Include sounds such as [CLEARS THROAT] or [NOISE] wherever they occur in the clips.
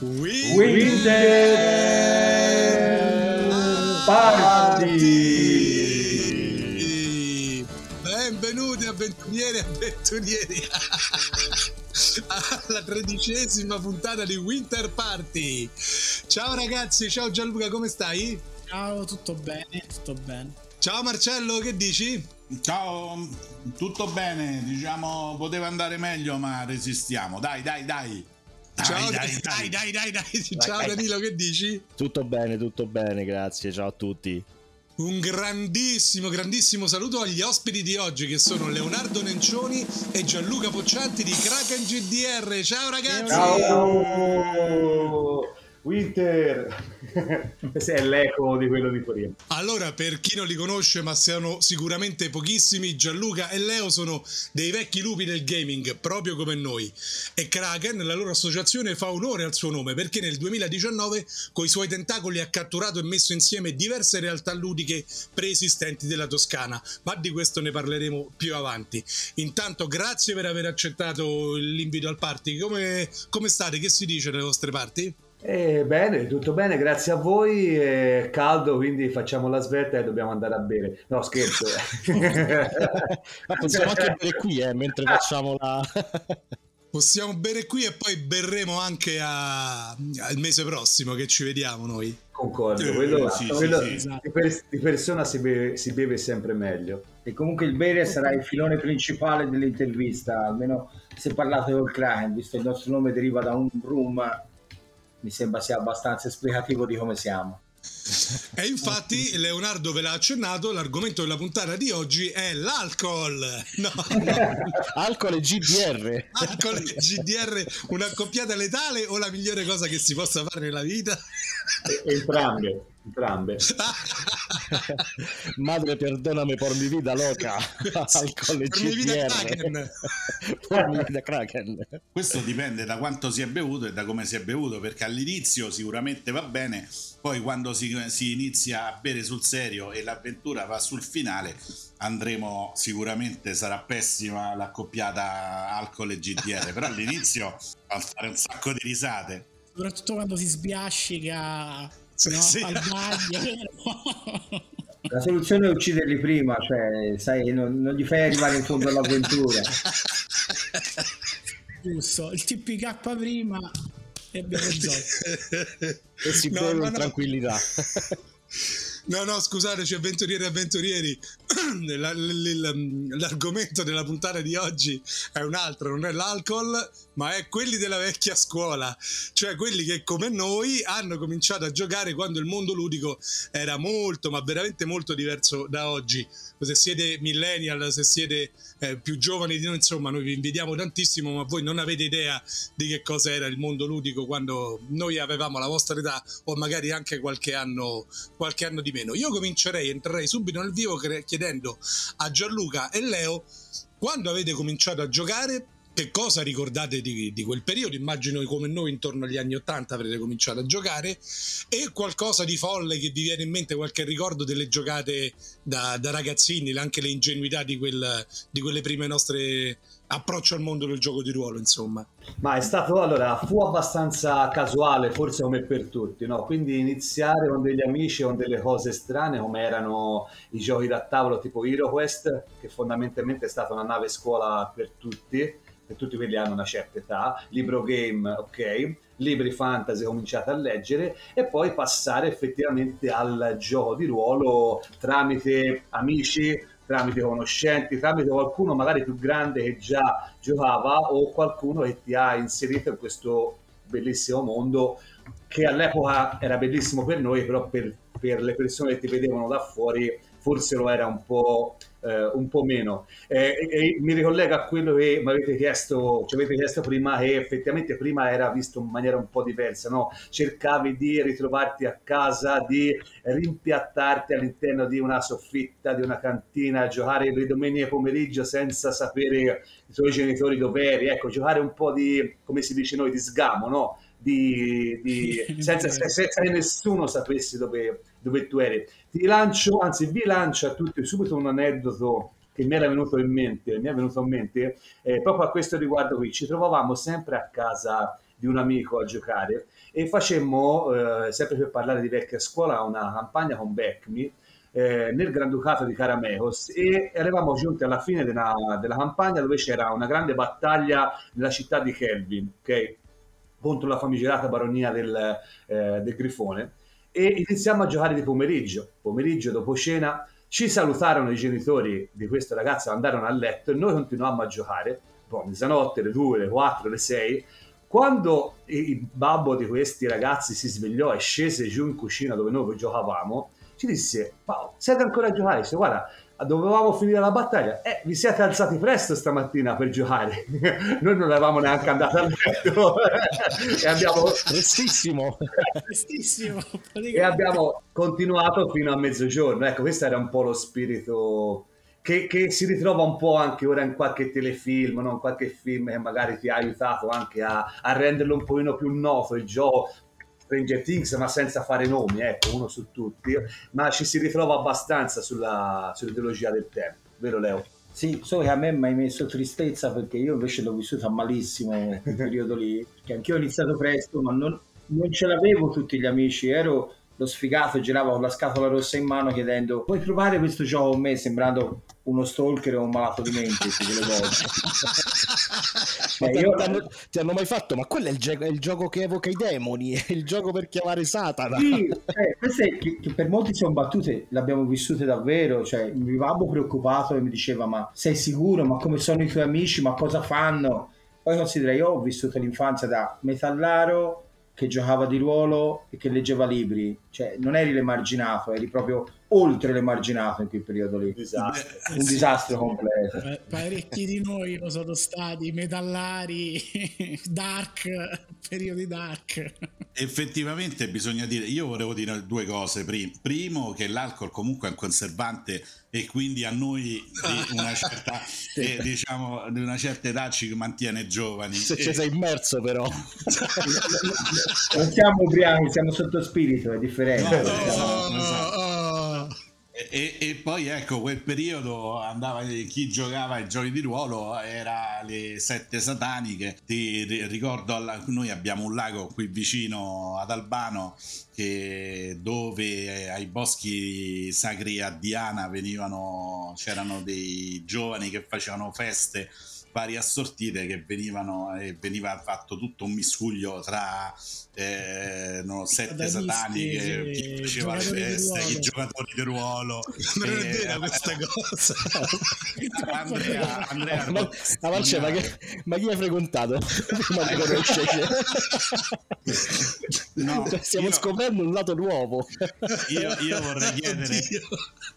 Winter Party! Benvenuti avventurieri e avventurieri [LAUGHS] alla tredicesima puntata di Winter Party. Ciao ragazzi, ciao Gianluca, come stai? Ciao, tutto bene, tutto bene. Ciao Marcello, che dici? Ciao, tutto bene, diciamo poteva andare meglio ma resistiamo, dai dai dai. Dai Ciao, dai dai dai, dai, dai. Ciao Danilo, che dici? Tutto bene, tutto bene, grazie, ciao a tutti. Un grandissimo, grandissimo saluto agli ospiti di oggi che sono Leonardo Nencioni e Gianluca Poccianti di Kraken GDR. Ciao ragazzi! Ciao! Winter! [LAUGHS] Questo è l'eco di quello di Torino. Allora, per chi non li conosce, ma siano sicuramente pochissimi, Gianluca e Leo sono dei vecchi lupi del gaming, proprio come noi. E Kraken, la loro associazione, fa onore al suo nome perché nel 2019, con i suoi tentacoli, ha catturato e messo insieme diverse realtà ludiche preesistenti della Toscana. Ma di questo ne parleremo più avanti. Intanto, grazie per aver accettato l'invito al party. Come, come state? Che si dice nelle vostre parti? Eh, bene, tutto bene, grazie a voi. È caldo, quindi facciamo la svelta e dobbiamo andare a bere. No, scherzo. [LAUGHS] Ma possiamo anche bere qui, eh, mentre facciamo la... [LAUGHS] Possiamo bere qui e poi berremo anche a... al mese prossimo che ci vediamo noi. Concordo, quello, sì, quello sì, sì. Di, per, di, persona si beve, si beve, sempre meglio. E comunque il bere sarà il filone principale dell'intervista, almeno se parlate col client, visto che il nostro nome deriva da un room mi sembra sia abbastanza esplicativo di come siamo. E infatti Leonardo ve l'ha accennato, l'argomento della puntata di oggi è l'alcol. No, no. [LAUGHS] alcol e GDR. Alcol e GDR, una coppiata letale o la migliore cosa che si possa fare nella vita? Entrambe entrambe. [LAUGHS] Madre, perdonami por mi vida loca. Alcol e per vida Kraken. [LAUGHS] por mi vida Kraken. Questo dipende da quanto si è bevuto e da come si è bevuto, perché all'inizio sicuramente va bene, poi quando si, si inizia a bere sul serio e l'avventura va sul finale, andremo sicuramente sarà pessima l'accoppiata alcol e GDR, però all'inizio [LAUGHS] fa fare un sacco di risate. Soprattutto quando si sbiascica no? sì. al bagno. [LAUGHS] La soluzione è ucciderli prima, cioè, sai, non, non gli fai arrivare in fondo all'avventura. [LAUGHS] Giusto, il TPK prima e abbiamo risolto. e si no, beve in no. tranquillità. [LAUGHS] No, no, scusateci, avventurieri e avventurieri. [CLEARS THROAT] L'argomento della puntata di oggi è un altro, non è l'alcol, ma è quelli della vecchia scuola, cioè quelli che come noi hanno cominciato a giocare quando il mondo ludico era molto, ma veramente molto diverso da oggi. Se siete millennial, se siete eh, più giovani di noi, insomma, noi vi invidiamo tantissimo, ma voi non avete idea di che cosa era il mondo ludico quando noi avevamo la vostra età o magari anche qualche anno, qualche anno di meno. Io comincerei, entrerei subito nel vivo chiedendo a Gianluca e Leo quando avete cominciato a giocare che cosa ricordate di, di, quel periodo? Immagino come noi intorno agli anni Ottanta avrete cominciato a giocare e qualcosa di folle che vi viene in mente, qualche ricordo delle giocate da, da ragazzini, anche le ingenuità di, quel, di quelle prime nostre approccio al mondo del gioco di ruolo, insomma. Ma è stato allora, fu abbastanza casuale, forse come per tutti, no? Quindi iniziare con degli amici con delle cose strane come erano i giochi da tavolo tipo HeroQuest, che fondamentalmente è stata una nave scuola per tutti che tutti quelli hanno una certa età, libro game, ok, libri fantasy cominciate a leggere e poi passare effettivamente al gioco di ruolo tramite amici, tramite conoscenti, tramite qualcuno magari più grande che già giocava o qualcuno che ti ha inserito in questo bellissimo mondo che all'epoca era bellissimo per noi, però per, per le persone che ti vedevano da fuori forse lo era un po' eh, un po' meno. Eh, e, mi ricollega a quello che mi avete chiesto, ci avete chiesto prima, che effettivamente prima era visto in maniera un po' diversa, no? cercavi di ritrovarti a casa, di rimpiattarti all'interno di una soffitta, di una cantina, giocare le domeniche pomeriggio senza sapere i tuoi genitori dove eri, ecco, giocare un po' di, come si dice noi, di sgamo, no? Di, di, senza, senza, che nessuno sapesse dove, dove tu eri. Ti lancio, anzi vi lancio a tutti subito un aneddoto che mi era venuto in mente, mi è venuto in mente eh, proprio a questo riguardo qui. Ci trovavamo sempre a casa di un amico a giocare e facemmo, eh, sempre per parlare di vecchia scuola, una campagna con Beckmi eh, nel Granducato di Caramecos e eravamo giunti alla fine della, della, campagna dove c'era una grande battaglia nella città di Kelvin, okay? Contro la famigerata baronia del, eh, del Grifone e iniziamo a giocare di pomeriggio. Pomeriggio dopo cena ci salutarono i genitori di questa ragazza, andarono a letto e noi continuammo a giocare. Boh, mezzanotte, le due, le quattro, le sei. Quando il babbo di questi ragazzi si svegliò e scese giù in cucina dove noi giocavamo, ci disse, Paolo, siete ancora a giocare? Dice, guarda, dovevamo finire la battaglia. Eh, vi siete alzati presto stamattina per giocare. [LAUGHS] Noi non eravamo neanche andati a letto. [LAUGHS] e abbiamo... Prestissimo. Prestissimo. e abbiamo continuato fino a mezzogiorno. Ecco, questo era un po' lo spirito che, che, si ritrova un po' anche ora in qualche telefilm, no? in qualche film che magari ti ha aiutato anche a, a renderlo un pochino più noto il gioco, Stranger Things, ma senza fare nomi, ecco, uno su tutti, ma ci si ritrova abbastanza sulla, sull'ideologia del tempo, vero Leo? Sì, so che a me mi hai messo tristezza perché io invece l'ho vissuta malissimo quel periodo lì, che anch'io ho iniziato presto, ma non, non ce l'avevo tutti gli amici, ero lo sfigato girava con la scatola rossa in mano chiedendo puoi provare questo gioco con me? Sembrando uno stalker o un malato di mente quelle volte ma io... ti, hanno, ti, hanno, mai fatto ma quello è il, ge- è il, gioco che evoca i demoni [LAUGHS] è il gioco per chiamare Satana. Sì, eh, queste che, che, per molti sono battute l'abbiamo vissute davvero cioè mi babbo preoccupato e mi diceva ma sei sicuro? Ma come sono i tuoi amici? Ma cosa fanno? Poi considera io ho vissuto l'infanzia da metallaro che giocava di ruolo e che leggeva libri, cioè non eri l'emarginato, eri proprio oltre l'emarginato in quel periodo lì. Disastro. Un disastro completo. Eh, parecchi di noi lo sono stati metallari, [LAUGHS] dark, periodi dark. Effettivamente bisogna dire, io volevo dire due cose. Primo, che l'alcol comunque è un conservante e quindi a noi di una certa, [LAUGHS] eh, diciamo, di una certa età ci mantiene giovani. Se ci sei immerso però. non siamo ubriachi, siamo sotto spirito, è differente. No, no, no, e, e, poi ecco, quel periodo andava chi giocava ai giochi di ruolo era le sette sataniche. Ti ricordo, alla, noi abbiamo un lago qui vicino ad Albano che, dove ai boschi sacri a Diana venivano, c'erano dei giovani che facevano feste varie assortite che venivano e veniva fatto tutto un miscuglio tra eh, no, sette sataniche, chi faceva le feste, i giocatori di ruolo. Non è vera eh, questa cosa. [LAUGHS] Andrea, Andrea ma, ma, Marce, ma, che, ma, chi hai frequentato [LAUGHS] prima di conoscerci? no, cioè, stiamo io, scoprendo un lato nuovo. Io, io, vorrei [LAUGHS] chiedere,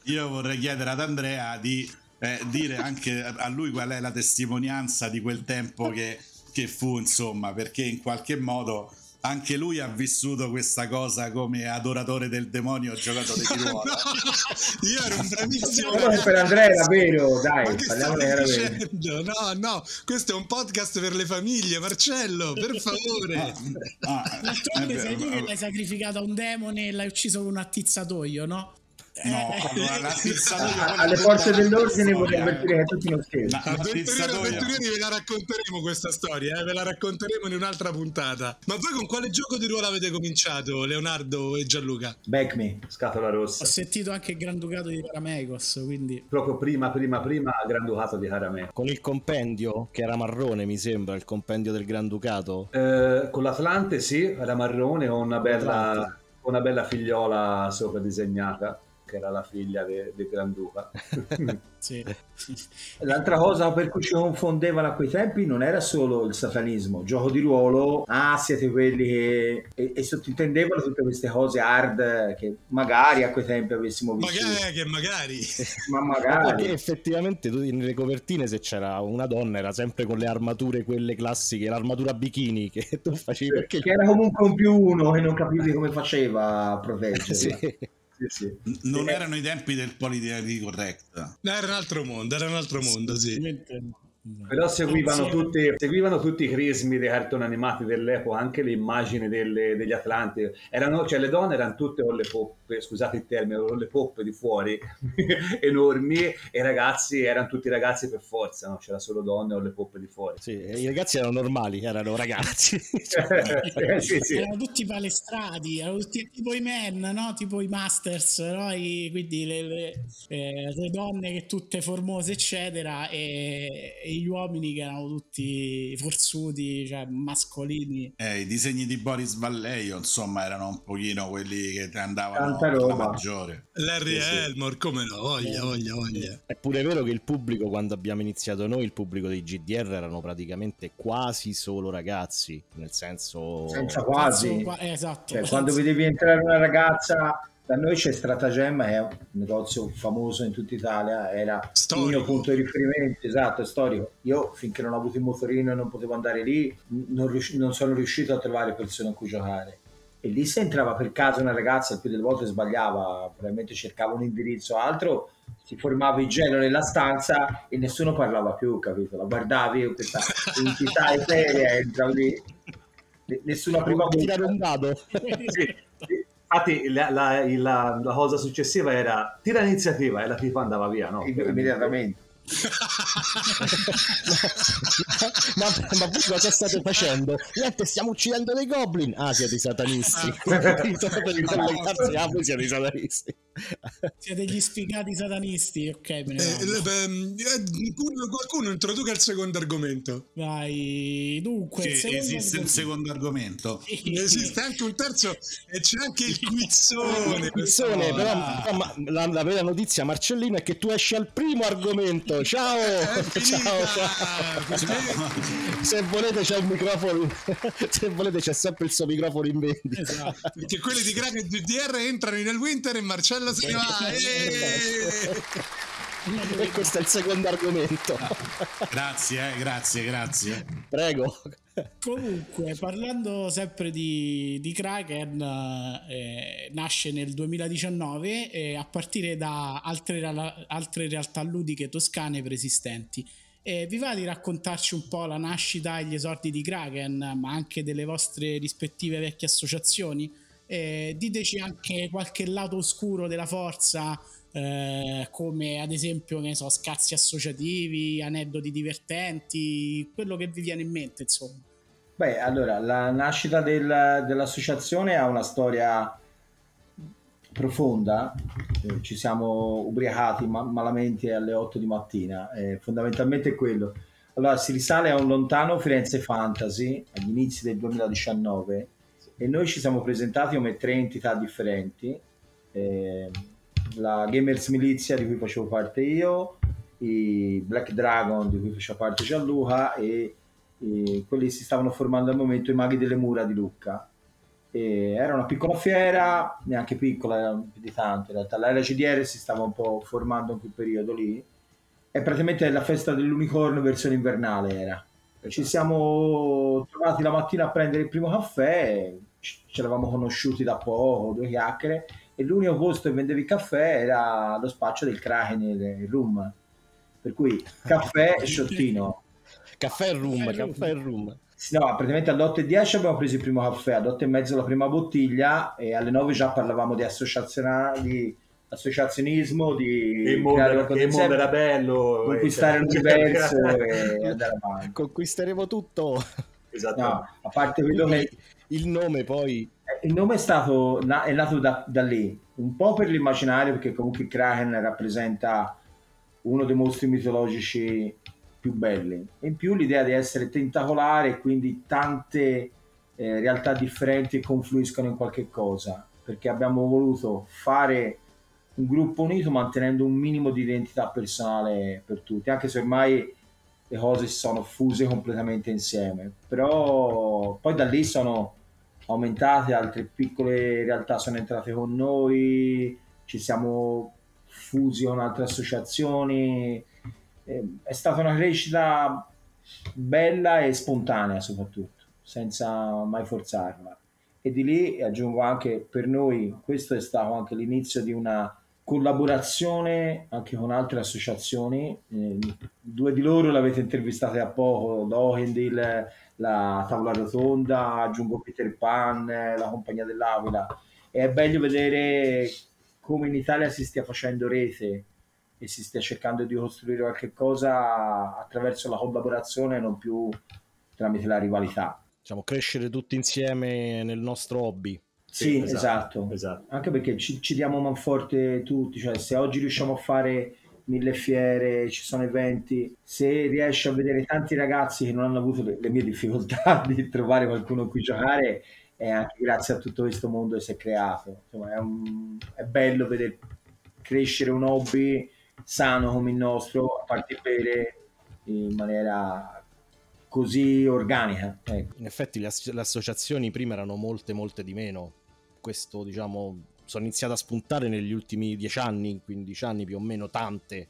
io vorrei chiedere ad Andrea di eh, dire anche a lui qual è la testimonianza di quel tempo che, che fu, insomma, perché in qualche modo anche lui ha vissuto questa cosa come adoratore del demonio giocatore di [LAUGHS] ruolo. no, io ero un bravissimo no, per Andrea era vero dai parliamo era vero no no questo è un podcast per le famiglie Marcello per favore ah, ah, sei tu che l'hai sacrificato a un demone e l'hai ucciso con un attizzatoio no? No, eh. [LAUGHS] alle forze dell'ordine vorrei avvertire che tutti non scherzo. Avventurieri ve la racconteremo questa storia, eh? ve la racconteremo in un'altra puntata. Ma voi con quale gioco di ruolo avete cominciato, Leonardo e Gianluca? Back me, scatola rossa. Ho sentito anche il Granducato di Caramecos, quindi... Proprio prima, prima, prima Granducato di Caramecos. Con il compendio, che era marrone mi sembra, il compendio del Granducato. Eh, con l'Atlante sì, era marrone, con una bella, una bella figliola sopra disegnata che era la figlia del de Granduca. [LAUGHS] sì. [LAUGHS] L'altra cosa per cui ci confondevano a quei tempi non era solo il satanismo, gioco di ruolo, ah siete quelli che... e, e sottintendevano tutte queste cose hard che magari a quei tempi avessimo visto. Magari che magari. [LAUGHS] Ma magari. Ma effettivamente nelle copertine se c'era una donna era sempre con le armature quelle classiche, l'armatura bikini che tu facevi perché... Che era comunque un più uno e non capivi come faceva a proteggerla. sì sì. Non eh. erano i tempi del politically correct. Era un altro mondo, era un altro mondo, sì. Però seguivano tutti, seguivano tutti, i crismi dei cartoni animati dell'epoca, anche le immagini delle, degli Atlanti. Erano, cioè, le donne erano tutte con le poppe poppe, scusate il termine, con le poppe di fuori [LAUGHS] enormi e i ragazzi erano tutti ragazzi per forza, no? c'era solo donne o le poppe di fuori. Sì, i ragazzi erano normali, erano ragazzi. [LAUGHS] eh, sì, sì. Erano tutti palestrati, erano tutti tipo i men, no? tipo i masters, no? I, quindi le, le, eh, le, donne che tutte formose eccetera e, e, gli uomini che erano tutti forzuti, cioè mascolini. Eh, I disegni di Boris Vallejo insomma erano un pochino quelli che andavano alla maggiore. Larry sì, Elmore, come no, voglia, voglia, voglia. È pure vero che il pubblico quando abbiamo iniziato noi, il pubblico dei GDR erano praticamente quasi solo ragazzi, nel senso... Senza quasi. esatto. Cioè, quando vedevi entrare una ragazza da noi c'è Stratagemma, è un negozio famoso in tutta Italia, era storico. il mio punto di riferimento, esatto, è storico. Io finché non ho avuto il motorino e non potevo andare lì, non, rius- non sono riuscito a trovare persone a cui giocare. E lì se entrava per caso una ragazza, il più delle volte sbagliava, probabilmente cercava un indirizzo o altro, si formava il gelo nella stanza e nessuno parlava più, capito? La guardavi questa entità eterea, entravi lì, nessuna prima tirare un dado. sì. Infatti la, la, la, la, cosa successiva era tira l'iniziativa e la tipa andava via, no? Immediatamente ma, ma, voi cosa state facendo? Niente, stiamo uccidendo dei goblin. Ah, siete i satanisti. Ah. [LAUGHS] ah, voi siete i satanisti. Siete gli sfigati satanisti, ok. Me ne eh, beh, qualcuno introduca il secondo argomento. Vai, dunque. Il esiste argomento. il secondo argomento. esiste anche un terzo e c'è anche il quizzone. il quizzone, però, però ma, la, la vera notizia, Marcellino, è che tu esci al primo argomento ciao! ciao, [LAUGHS] ciao. Se volete c'è il microfono, [LAUGHS] se volete c'è sempre il suo microfono in vendita. Esatto. Perché quelli di Crack e GDR entrano nel winter e Marcello se ne va. E questo è il secondo argomento. Grazie, eh, grazie, grazie. Prego. Comunque, parlando sempre di, di Kraken, eh, nasce nel 2019 eh, a partire da altre, altre, realtà ludiche toscane preesistenti. Eh, vi va di raccontarci un po' la nascita e gli esordi di Kraken, ma anche delle vostre rispettive vecchie associazioni? Eh, diteci anche qualche lato oscuro della forza, eh, come ad esempio, ne so, scazzi associativi, aneddoti divertenti, quello che vi viene in mente, insomma. Beh, allora, la nascita del, dell'associazione ha una storia profonda, eh, ci siamo ubriacati ma- malamente alle 8 di mattina, eh, fondamentalmente è quello. Allora, si risale a un lontano Firenze Fantasy, agli inizi del 2019, e noi ci siamo presentati come tre entità differenti. Eh, la Gamers Milizia di cui facevo parte io, i Black Dragon di cui faceva parte Gianluca e, e quelli si stavano formando al momento i Maghi delle Mura di Lucca. E era una piccola fiera, neanche piccola, più di tanto in realtà. La RCDR si stava un po' formando in quel periodo lì. E praticamente la festa dell'unicorno versione invernale era. Ci siamo trovati la mattina a prendere il primo caffè, ci eravamo conosciuti da poco, due chiacchiere, e l'unico posto che vendevi caffè era lo spaccio del Kraken il rum. Per cui caffè e sciottino. [LAUGHS] Caffè e rum caffè e rum. no praticamente alle 8 e 10 abbiamo preso il primo caffè alle 8 e mezzo la prima bottiglia e alle 9 già parlavamo di associazionali associazionismo di il mondo, il mondo era bello conquistare l'universo e [LAUGHS] andare avanti. Conquisteremo tutto. Esatto. No, a parte quello che il nome poi il nome è, stato, è nato da, da, lì, un po' per l'immaginario, perché comunque il Kraken rappresenta uno dei mostri mitologici più belli. In più l'idea di essere tentacolare e quindi tante eh, realtà differenti confluiscono in qualche cosa, perché abbiamo voluto fare un gruppo unito mantenendo un minimo di identità personale per tutti, anche se ormai le cose si sono fuse completamente insieme. Però poi da lì sono aumentate, altre piccole realtà sono entrate con noi, ci siamo fusi con altre associazioni. È stata una crescita bella e spontanea soprattutto, senza mai forzarla. E di lì aggiungo anche per noi, questo è stato anche l'inizio di una collaborazione anche con altre associazioni. Eh, due di loro l'avete intervistate a poco, Dohendil la tavola rotonda, aggiungo Peter Pan, la compagnia dell'Aquila e è bello vedere come in Italia si stia facendo rete e si stia cercando di costruire qualche cosa attraverso la collaborazione e non più tramite la rivalità. Diciamo, crescere tutti insieme nel nostro hobby. Sì, esatto, esatto. esatto. Anche perché ci, ci diamo manforte tutti, cioè se oggi riusciamo a fare mille fiere, ci sono eventi, se riesci a vedere tanti ragazzi che non hanno avuto le, le mie difficoltà [LAUGHS] di trovare qualcuno cui giocare, è anche grazie a tutto questo mondo che si è creato. Insomma, è, un, è bello vedere crescere un hobby sano come il nostro, a parte bere in maniera così organica. Ecco. In effetti le, as- le associazioni prima erano molte, molte di meno. Questo, diciamo, sono iniziate a spuntare negli ultimi 10 anni, 15 anni più o meno, tante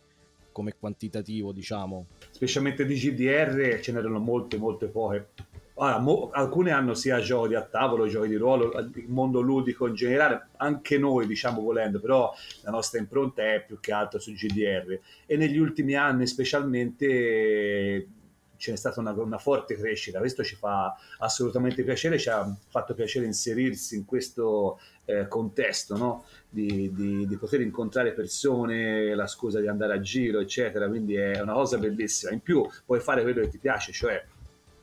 come quantitativo, diciamo. Specialmente di GDR ce n'erano molte, molte poche. Allora, mo, alcune hanno sia giochi a tavolo, giochi di ruolo, il mondo ludico in generale, anche noi diciamo volendo, però la nostra impronta è più che altro su GDR e negli ultimi anni specialmente c'è stata una, una, forte crescita, questo ci fa assolutamente piacere, ci ha fatto piacere inserirsi in questo eh, contesto, no? di, di, di, poter incontrare persone, la scusa di andare a giro, eccetera, quindi è una cosa bellissima. In più puoi fare quello che ti piace, cioè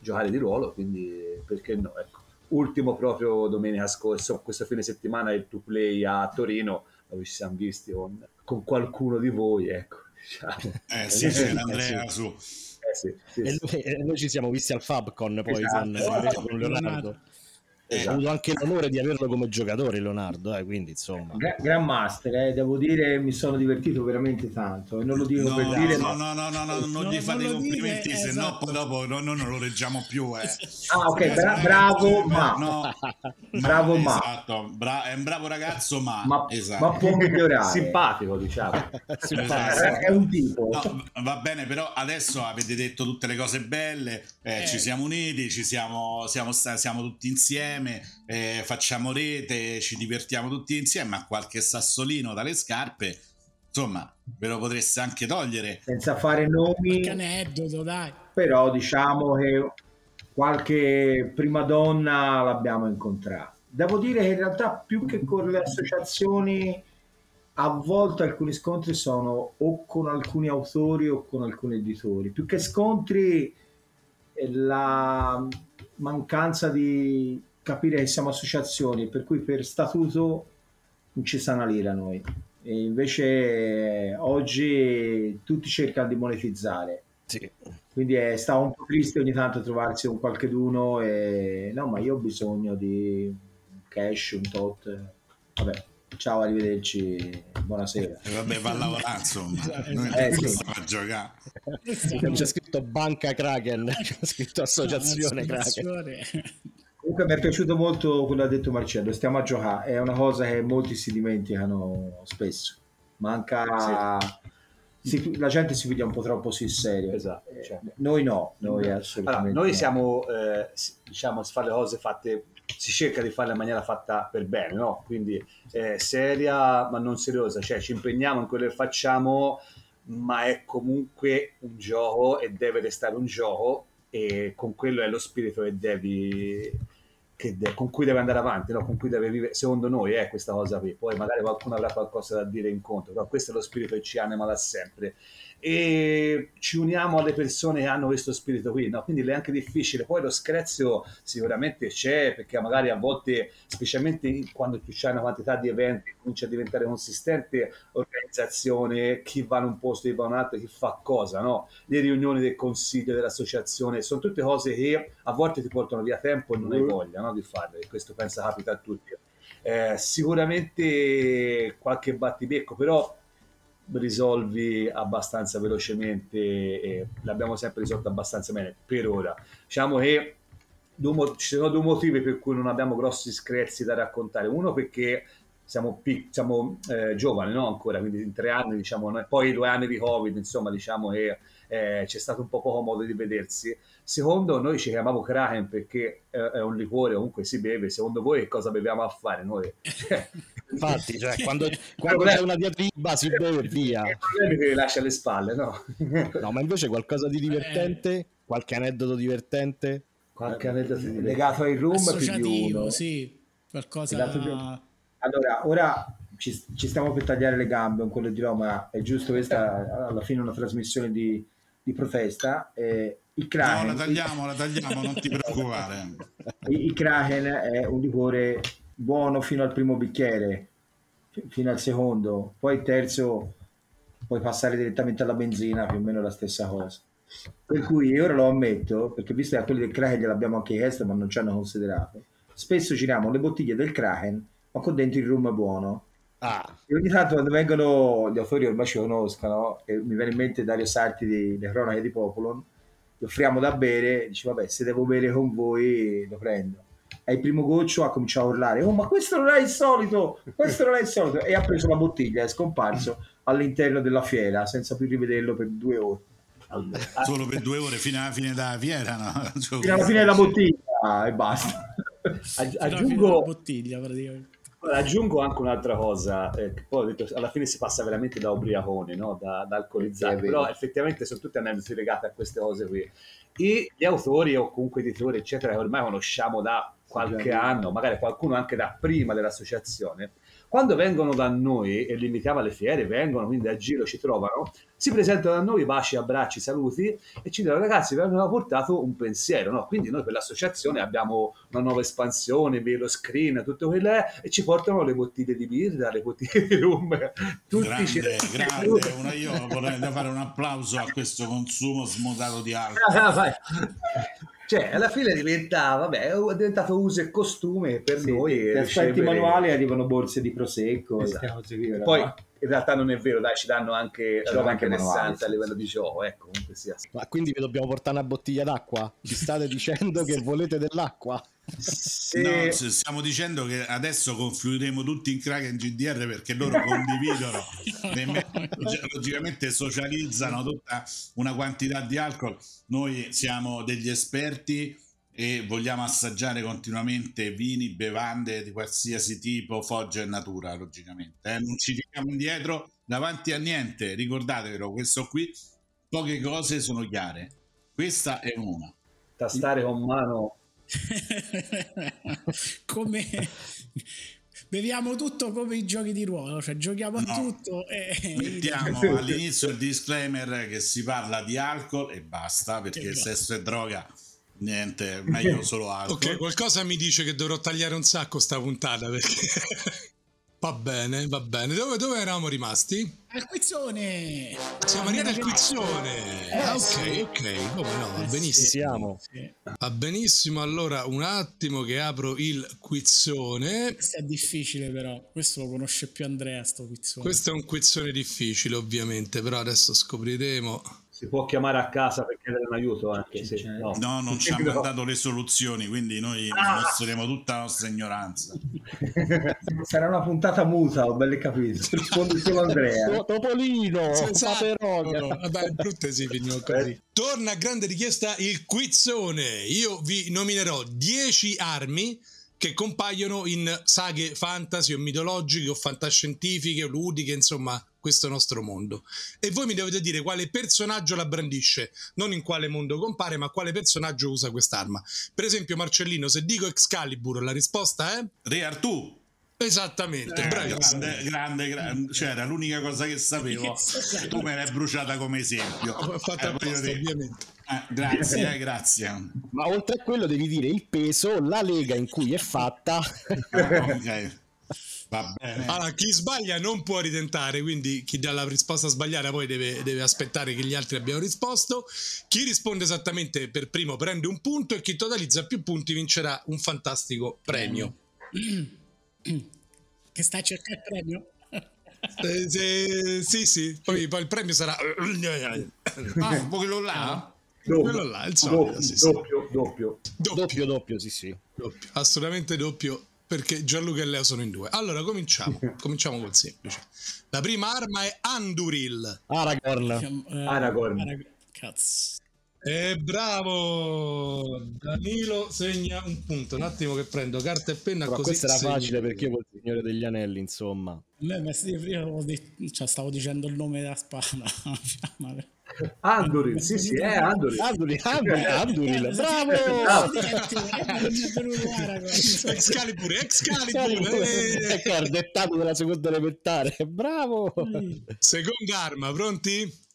giocare di ruolo, quindi perché no? Ecco. Ultimo proprio domenica scorsa, questo fine settimana il 2Play a Torino, dove ci siamo visti con, con qualcuno di voi, ecco. Diciamo. Eh sì, sì, Andrea [LAUGHS] eh, su eh sì, sì, e, noi, e, noi, ci siamo visti al Fabcon poi esatto. con, con Leonardo. Esatto. Ho avuto anche l'onore di averlo come giocatore, Leonardo. Eh, quindi insomma, Gra- Gran Master, eh, devo dire, mi sono divertito veramente tanto. E non lo dico no, per no, dire, no, ma... no, no, no, no, non gli fate i complimenti, dire, se esatto. no poi dopo no, no, non lo leggiamo più. Eh. Ah, ok, bra- bravo, ma no, [LAUGHS] bravo, ma esatto, bra- è un bravo ragazzo, ma, ma, esatto. ma può migliorare. Simpatico, diciamo. [LAUGHS] Simpatico. È un tipo. No, va bene, però adesso avete detto tutte le cose belle, eh, eh. ci siamo uniti, ci siamo, siamo, siamo tutti insieme. Eh, facciamo rete, ci divertiamo tutti insieme, ma qualche sassolino dalle scarpe, insomma, ve lo potreste anche togliere. Senza fare nomi. Che aneddoto, dai. Però diciamo che qualche prima donna l'abbiamo incontrata. Devo dire che in realtà più che con le associazioni a volte alcuni scontri sono o con alcuni autori o con alcuni editori. Più che scontri la mancanza di capire che siamo associazioni, per cui per statuto non ci sta una lira noi. E invece oggi tutti cercano di monetizzare. Sì. Quindi è, sta un po' triste ogni tanto trovarsi con qualcheduno e no, ma io ho bisogno di cash, un tot. Vabbè, ciao, arrivederci, buonasera. E vabbè, va a lavorare insomma, noi [LAUGHS] eh, sì. a giocare. C'è scritto Banca Kraken, [LAUGHS] c'è scritto Associazione Kraken. [LAUGHS] Comunque mi è piaciuto molto quello che ha detto Marcello, stiamo a giocare, è una cosa che molti si dimenticano spesso. Manca... Sì. Si, la gente si piglia un po' troppo sul serio. Esatto, cioè. Noi no, noi assolutamente allora, noi no. siamo, eh, diciamo, si fa le cose fatte, si cerca di farle in maniera fatta per bene, no? Quindi eh, seria ma non seriosa, cioè ci impegniamo in quello che facciamo, ma è comunque un gioco e deve restare un gioco e con quello è lo spirito che devi de- con cui deve andare avanti, no? con cui deve vivere, secondo noi è questa cosa qui, poi magari qualcuno avrà qualcosa da dire in conto, però questo è lo spirito che ci anima da sempre e ci uniamo alle persone che hanno questo spirito qui, no? quindi è anche difficile. Poi lo screzio sicuramente c'è, perché magari a volte, specialmente quando c'è una quantità di eventi, comincia a diventare consistente organizzazione, chi va in un posto, chi va in un altro, chi fa cosa, no? le riunioni del consiglio, dell'associazione, sono tutte cose che a volte ti portano via tempo e non hai voglia no? di farle, questo penso capita a tutti. Eh, sicuramente qualche battibecco, però risolvi abbastanza velocemente e l'abbiamo sempre risolto abbastanza bene per ora. Diciamo che ci sono due motivi per cui non abbiamo grossi screzi da raccontare. Uno perché siamo, pic- siamo eh, giovani no? ancora, quindi in tre anni, diciamo, poi due anni di Covid, insomma, diciamo che eh, c'è stato un po' poco modo di vedersi. Secondo noi ci chiamavo Kraken perché eh, è un liquore, comunque si beve. Secondo voi che cosa beviamo a fare noi? [LAUGHS] Infatti, cioè, [LAUGHS] quando, quando c'è una diatriba si beve [LAUGHS] via. Che lascia alle spalle, no? no, ma invece qualcosa di divertente, qualche aneddoto divertente? Qualche aneddoto divertente. Legato ai room Associativo, sì, qualcosa... Più... Allora, ora ci, ci stiamo per tagliare le gambe, un quello dirò, ma è giusto questa alla fine una trasmissione di, di protesta. Eh, il No, Kraken, la tagliamo, la tagliamo, non ti preoccupare. il, [LAUGHS] il Kraken è un liquore buono fino al primo bicchiere, fi- fino al secondo, poi il terzo puoi passare direttamente alla benzina, più o meno la stessa cosa. Per cui io ora lo ammetto, perché visto che a quelli del Kraken gliel'abbiamo anche chiesto, ma non ci hanno considerato, spesso giriamo le bottiglie del Kraken, ma con dentro il rum buono. Ah, E ogni tanto quando vengono gli autori ormai ci conoscono, e mi viene in mente Dario Sarti di Le Cronache di Popolon, gli offriamo da bere, dice vabbè se devo bere con voi lo prendo. E il primo goccio ha cominciato a urlare, oh ma questo non è il solito, questo non è il solito, e ha preso la bottiglia, è scomparso all'interno della fiera senza più rivederlo per due ore. Solo per due ore fino alla fine della fiera, no? Cioè, Fino alla fine della bottiglia e basta. Aggi- Aggiungo, bottiglia praticamente. Aggiungo anche un'altra cosa, eh, che poi ho detto, alla fine si passa veramente da ubriaconi, no? da, da vero. però effettivamente sono tutte aneddoti legate a queste cose qui. E gli autori o comunque editori, eccetera, che ormai conosciamo da qualche Sì. anno, magari qualcuno anche da prima dell'associazione, quando vengono da noi e li invitiamo alle fiere, vengono, quindi a giro ci trovano, si presentano da noi, baci, abbracci, saluti e ci dicono ragazzi vi abbiamo portato un pensiero, no? quindi noi per l'associazione abbiamo una nuova espansione, velo screen, tutto quello è, e ci portano le bottiglie di birra, le bottiglie di rum, tutti ci Grande, grande. Una- io vorrei fare un applauso a questo consumo smodato di alcol. Ah. Cioè, alla fine diventa, vabbè, è diventato uso e costume per Sì, noi. per aspetti manuali arrivano borse di prosecco, Esatto. queste cose qui, Poi? In realtà non è vero, dai, ci danno anche Ci roba danno anche interessante a livello di gioco, ecco, comunque sia. ma quindi vi dobbiamo portare una bottiglia d'acqua? Ci state [LAUGHS] dicendo che volete dell'acqua? Se- No, stiamo dicendo che adesso confluiremo tutti in Kraken GDR perché loro [LAUGHS] condividono e me- [LAUGHS] logicamente socializzano tutta una quantità di alcol. Noi siamo degli esperti e vogliamo assaggiare continuamente vini, bevande di qualsiasi tipo, foggia e natura, logicamente. eh. Non ci tiriamo indietro davanti a niente. Ricordatevelo, questo qui, poche cose sono chiare. Questa è una. tastare con mano [LAUGHS] come [LAUGHS] beviamo tutto come i giochi di ruolo, cioè giochiamo a No. tutto e Mettiamo [LAUGHS] all'inizio il disclaimer che si parla di alcol e basta perché Che sesso e droga niente, [LAUGHS] meglio solo alcol. Ok, qualcosa mi dice che dovrò tagliare un sacco sta puntata perché... [LAUGHS] va bene, va bene. Dove, dove eravamo rimasti? al quizzone. Siamo arrivati al quizzone. Ah, ok, ok, come no, va benissimo. siamo. Sì. Va benissimo, allora un attimo che apro il quizzone. Questo è difficile però, questo lo conosce più Andrea sto quizzone. Questo è un quizzone difficile ovviamente, però adesso scopriremo. Si può chiamare a casa per chiedere un aiuto anche se no. No, non [LAUGHS] ci ha No. mandato le soluzioni, quindi noi Ah! mostreremo tutta la nostra ignoranza. [LAUGHS] Sarà una puntata muta, ho ben capito. Rispondi solo Andrea. To- Topolino, Esatto. Paperoga. Vabbè, brutte si finiva così. Torna a grande richiesta il quizzone. Io vi nominerò 10 armi che compaiono in saghe fantasy o mitologiche o fantascientifiche o ludiche, insomma, questo nostro mondo. E voi mi dovete dire quale personaggio la brandisce, non in quale mondo compare, ma quale personaggio usa quest'arma. Per esempio, Marcellino, se dico Excalibur, la risposta è Re Artù, esattamente, eh, bravissimo. grande, grande, grande, cioè era l'unica cosa che sapevo. [LAUGHS] Tu me l'hai bruciata come esempio. Ho fatto Eh, apposta, dire- ovviamente. eh, grazie, eh, grazie. Ma oltre a quello devi dire il peso, la lega in cui è fatta. [LAUGHS] Ok, va bene. Allora, chi sbaglia non può ritentare, quindi chi dà la risposta sbagliata poi deve, deve aspettare che gli altri abbiano risposto. Chi risponde esattamente per primo prende un punto e chi totalizza più punti vincerà un fantastico premio. [CLEARS THROAT] Che stai a cercare il premio? Eh, se- sì, sì, poi, poi il premio sarà... Ah, po' quello là? Quello là, il solito, doppio, sì, sì. doppio, doppio. Doppio, Doppio, doppio, sì, sì. doppio, assolutamente doppio, perché Gianluca e Leo sono in due. Allora, cominciamo, [LAUGHS] cominciamo col semplice. La prima arma è Anduril. Aragorn. Eh, Aragorn. Arag- Cazzo. E bravo! Danilo segna un punto. Un attimo che prendo carta e penna. Ma così questo era segno. facile perché io col Signore degli Anelli, insomma. Ma sì, io cioè, stavo dicendo il nome della spada. [LAUGHS] Anduril, sì, sì, è Anduril. Anduril, Anduril, Anduril, bravo! Excalibur, Excalibur, eh. ecco il dettato della seconda elementare, bravo! Seconda arma, pronti?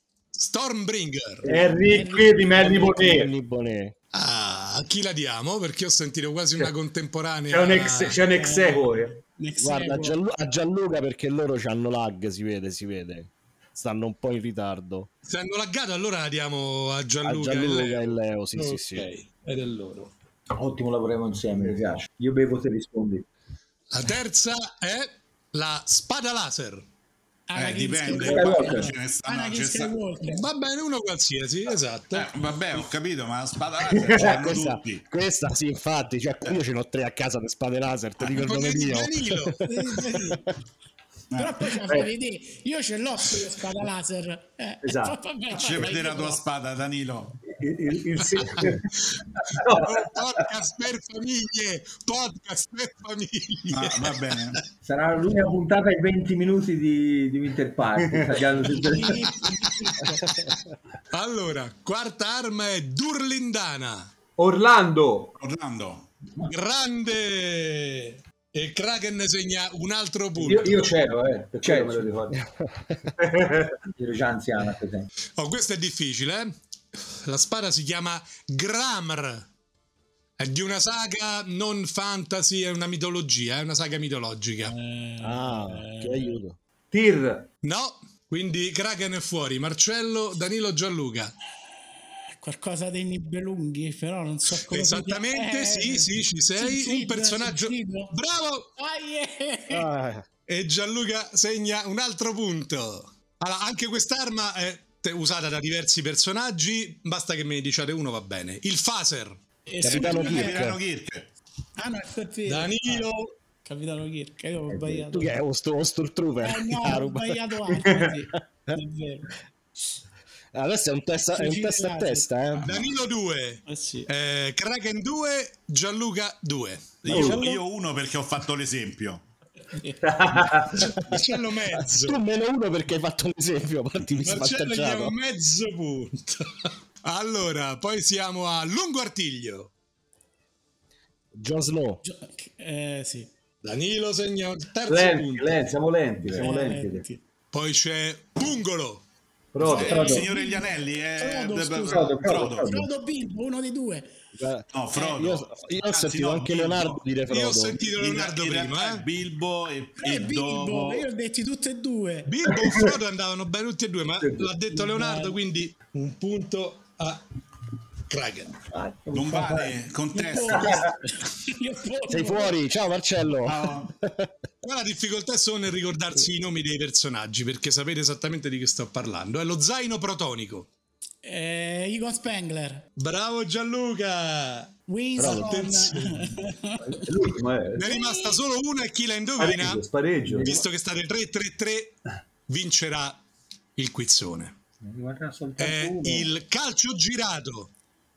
Stormbringer. Enrique di Melli Bonet. Bonet. Ah, a chi la diamo? Perché ho sentito quasi una contemporanea. C'è un ex, c'è un ex eh. Guarda, a, Gianlu- a Gianluca perché loro hanno lag, si vede, si vede. Stanno un po' in ritardo. Se hanno laggato, allora la diamo a Gianluca, a Gianluca e Leo. Leo, sì, sì, Ok, sì. Ed è loro. Ottimo, lavoriamo insieme, mi piace. Io bevo te rispondi. La terza è la spada laser. Eh, Anakin dipende. Ce ne stanno, Anakin ce sta- Skywalker. Va bene, uno qualsiasi, esatto. Eh, vabbè, ho capito, ma la spada laser ce l'hanno questa, tutti. questa sì, infatti, cioè, io ce n'ho tre a casa di spade laser, ti dico il nome mio. [LAUGHS] Però poi ci fa vedere, io ce l'ho sulla spada laser. Eh, Esatto. vabbè, Facci vabbè, vedere la tua no. spada, Danilo. Il, il- il-. Oh, podcast per famiglie, podcast per famiglie. Ah, va bene. Sarà l'unica puntata ai 20 minuti di, di Winter Park. Allora, quarta arma è Durlindana. Orlando. Orlando. Grande! E Kraken segna un altro punto. Io, io c'ero, eh, C'ero. quello me lo ricordo. [LAUGHS] Ero già anziana. Oh, questo è difficile, eh? La spada si chiama Gramr. È di una saga non fantasy, è una mitologia, è una saga mitologica. Ah, che aiuto. Tir. No, quindi Kraken è fuori. Marcello, Danilo, Gianluca. Qualcosa dei Nibelunghi, però non so come Esattamente, chiama. sì, sì, ci sei. Sigfrid, Un personaggio... Sigfrid. Bravo! Ah, yeah. Ah, E Gianluca segna un altro punto. Allora, anche quest'arma è usata da diversi personaggi, basta che me ne diciate uno va bene. Il phaser. E Capitano Kirk. Capitano Kirk. Ah, no. Danilo. Capitano Kirk, io ho sbagliato. tu che è un, sto, un stormtrooper? Eh, no, Ah, ho sbagliato anche, sì. È vero. [LAUGHS] Adesso è un, testa, è un testa a testa, eh. Danilo 2. Eh sì. Eh, Kraken 2, Gianluca 2. Io, io uno perché ho fatto l'esempio. [LAUGHS] Marcello mezzo. Tu meno uno perché hai fatto l'esempio, partimi Marcello diamo mezzo punto. [LAUGHS] Allora, poi siamo a Lungo Artiglio. Jon Snow. Gio- Eh, sì. Danilo segna il terzo Lenti, punto. lenti, siamo lenti, siamo Eh, lenti. lenti. Poi c'è Pungolo. Frodo. Eh, il Signore degli Anelli è Frodo, eh. Frodo, Frodo, Frodo. Frodo Bilbo, uno dei due. No, Frodo. Io, io ho Anzi, sentito no, anche Bilbo. Leonardo dire Frodo. Io ho sentito Leonardo prima. Eh? Bilbo e, Eh, e Bilbo, dopo io ho detti tutte e due. Bilbo e Frodo andavano bene tutti e due, ma l'ha detto Leonardo, quindi un punto a Kraken. non vale contesto. Sei fuori, ciao Marcello. No. Qua la difficoltà è solo nel ricordarsi i nomi dei personaggi, perché sapete esattamente di che sto parlando. È lo zaino protonico. Eh, Igor Spengler. Bravo Gianluca! Winston. È Ne è rimasta solo una e chi la indovina, spareggio, spareggio. visto che state 3-3-3, vincerà il quizzone. È uno. il calcio girato.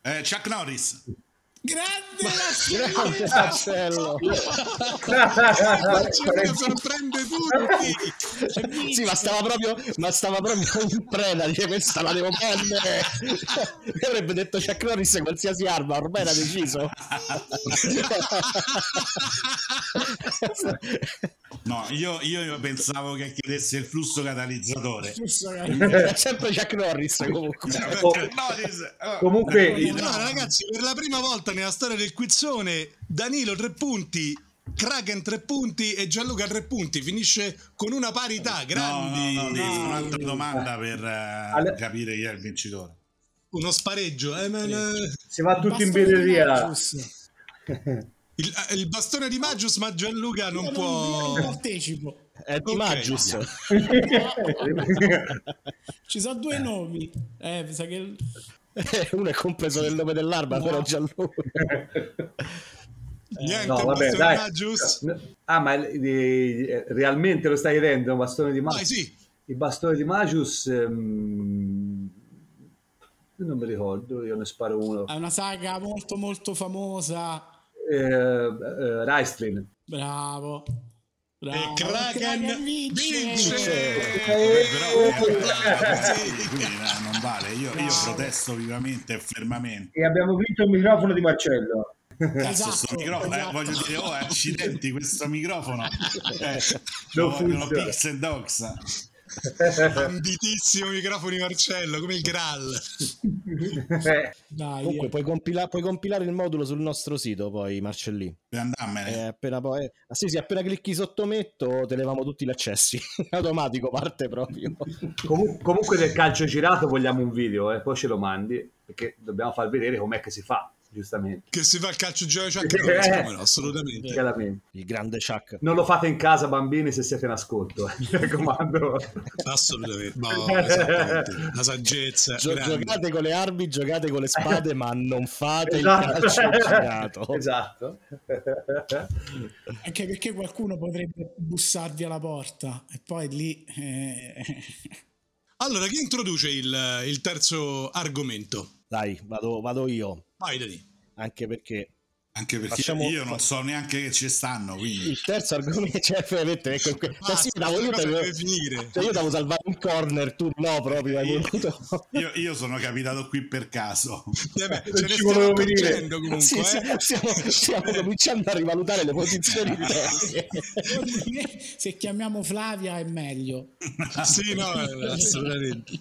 Eh, Chuck Norris. Grande Grande la Marcello. Gianluca [LAUGHS] sorprende tutti. Sì, ma stava proprio, ma stava proprio in preda. Dice, questa la devo prendere. [LAUGHS] Mi avrebbe detto Chuck Norris qualsiasi arma, ormai era deciso. [LAUGHS] No, io, io pensavo che chiedesse il flusso catalizzatore. È [LAUGHS] sempre Chuck Norris comunque. Oh. Chuck Norris. oh. Comunque, il- Allora, ragazzi, per la prima volta nella storia del quizzone, Danilo 3 punti, Kraken 3 punti e Gianluca 3 punti. Finisce con una parità. No, Grandi. no, no, fare un'altra domanda per eh, Alle- capire chi è il vincitore. Uno spareggio. eh, eh. si va tutti in birreria. [LAUGHS] Il, eh, il bastone di Magius, ma Gianluca non Io può. non partecipo. È di Ok. Magius. [LAUGHS] Ci sono due nomi. Eh, mi sa che Uno è compreso nel nome dell'arma, però Gianluca. Niente, No, vabbè, bastone dai. Magius. Ah, ma eh, realmente lo stai chiedendo un bastone di Magius? sì. Il bastone di Magius ehm, non mi ricordo, io ne sparo uno. è una saga molto molto famosa. Eh, eh, Raistrin. Bravo. E Bravo. Kraken vince. vince. Però, eh, sì, [LAUGHS] quindi, eh, non vale, io, io protesto vivamente e fermamente. E abbiamo vinto il microfono di Marcello. Cazzo, Esatto, sto microfono, eh, esatto. voglio dire, oh, accidenti, questo microfono. [LAUGHS] Eh, Non lo vogliono funziona. Pix and Dogs. Ambitissimo microfoni Marcello, come il Graal. [LAUGHS] Eh, Dai, Comunque eh. puoi, compila- puoi compilare il modulo sul nostro sito poi Marcellì. Per andarmene. Eh, appena poi... ah, sì, sì, appena clicchi sottometto te levamo tutti gli accessi. [LAUGHS] Automatico parte proprio. Comu- comunque del calcio girato vogliamo un video, eh, poi ce lo mandi, perché dobbiamo far vedere com'è che si fa, giustamente. Che si fa il calcio gioco Eh. come no, assolutamente. Chiaramente. Il grande Chuck. Non lo fate in casa bambini se siete in ascolto, eh, mi raccomando. [LAUGHS] Assolutamente. No, esattamente. La saggezza. Gio- giocate con le armi, giocate con le spade, ma non fate Esatto. il calcio girato. [LAUGHS] esatto. Anche perché qualcuno potrebbe bussarvi alla porta e poi lì... eh, Allora, chi introduce il, il terzo argomento? Dai, vado, vado io. Vai, Dani. Anche perché Anche perché Facciamo- io non so neanche che ci stanno, quindi il terzo argomento, [LAUGHS] cioè, veramente, ecco, que- cioè, Basta, sì, davo- io, finire. cioè, io devo salvare un corner, tu no, proprio voluto. [LAUGHS] io, io sono capitato qui per caso. Eh [LAUGHS] beh, ce ne ci stiamo volevo venire. comunque. Sì, eh. stiamo, stiamo- stiamo cominciando a rivalutare le posizioni me, se chiamiamo Flavia è meglio. Sì, no, eh, assolutamente.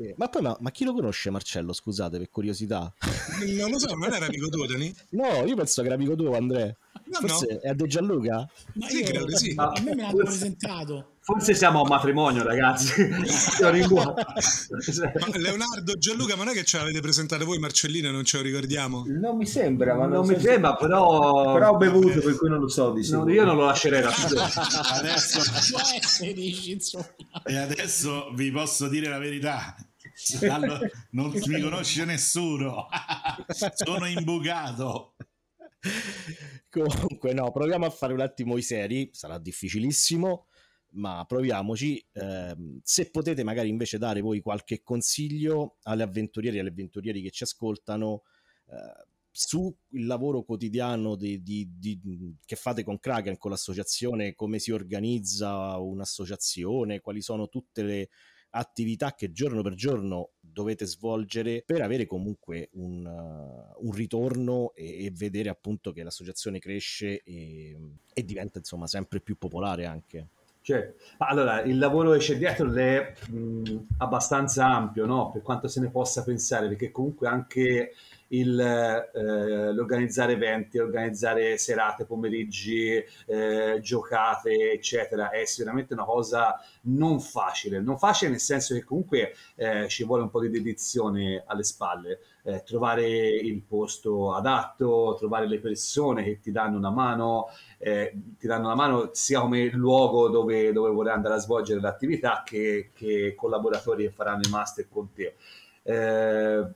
Eh, Ma poi, ma, ma chi lo conosce Marcello, scusate, per curiosità? [LAUGHS] Non lo so, non era amico tuo, Dani? No, io penso che era amico tuo, Andrea. No, Forse no. è a De Gianluca? Ma Sì, credo di sì. A me me l'hanno presentato. Forse siamo a un matrimonio, ragazzi. [LAUGHS] Ma Leonardo, Gianluca, ma non è che ce l'avete presentato voi, Marcellino, e non ce lo ricordiamo? non mi sembra, ma Non so mi se- sembra, però... Però ho bevuto, per cui non lo so di No, io non lo lascerei da solo. [LAUGHS] Adesso, e adesso vi posso dire la verità. Allora, [LAUGHS] non mi conosce nessuno. [LAUGHS] Sono imbucato. Comunque, no, proviamo a fare un attimo i seri, sarà difficilissimo, ma proviamoci. Ehm, se potete magari invece dare voi qualche consiglio alle avventurieri e alle avventurieri che ci ascoltano eh, sul lavoro quotidiano di- di- di- che fate con Kraken, con l'associazione, come si organizza un'associazione, quali sono tutte le attività che giorno per giorno dovete svolgere per avere comunque un, uh, un ritorno e, e vedere appunto che l'associazione cresce e, e diventa insomma sempre più popolare anche. Cioè, allora, il lavoro che c'è dietro è mh, abbastanza ampio, no? Per quanto se ne possa pensare, perché comunque anche il, eh, l'organizzare eventi, organizzare serate, pomeriggi, eh, giocate, eccetera, è sicuramente una cosa non facile. Non facile nel senso che comunque eh, ci vuole un po' di dedizione alle spalle. Eh, trovare il posto adatto, trovare le persone che ti danno una mano, eh, ti danno una mano sia come luogo dove, dove vorrai andare a svolgere l'attività che, che collaboratori che faranno i master con te. Eh,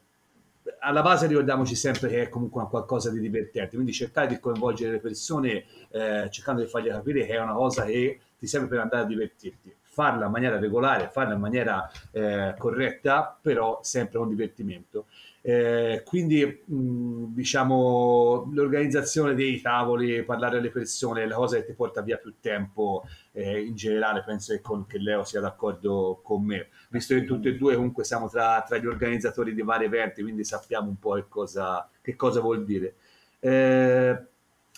alla base ricordiamoci sempre che è comunque qualcosa di divertente, quindi cercare di coinvolgere le persone eh, cercando di fargli capire che è una cosa che ti serve per andare a divertirti. Farla in maniera regolare, farla in maniera eh, corretta, però sempre con divertimento. Eh, quindi mh, diciamo l'organizzazione dei tavoli, parlare alle persone, la cosa che ti porta via più tempo eh, in generale, penso che, con, che Leo sia d'accordo con me, visto che tutti e due comunque siamo tra, tra gli organizzatori di vari eventi, quindi sappiamo un po' che cosa, che cosa vuol dire. Eh,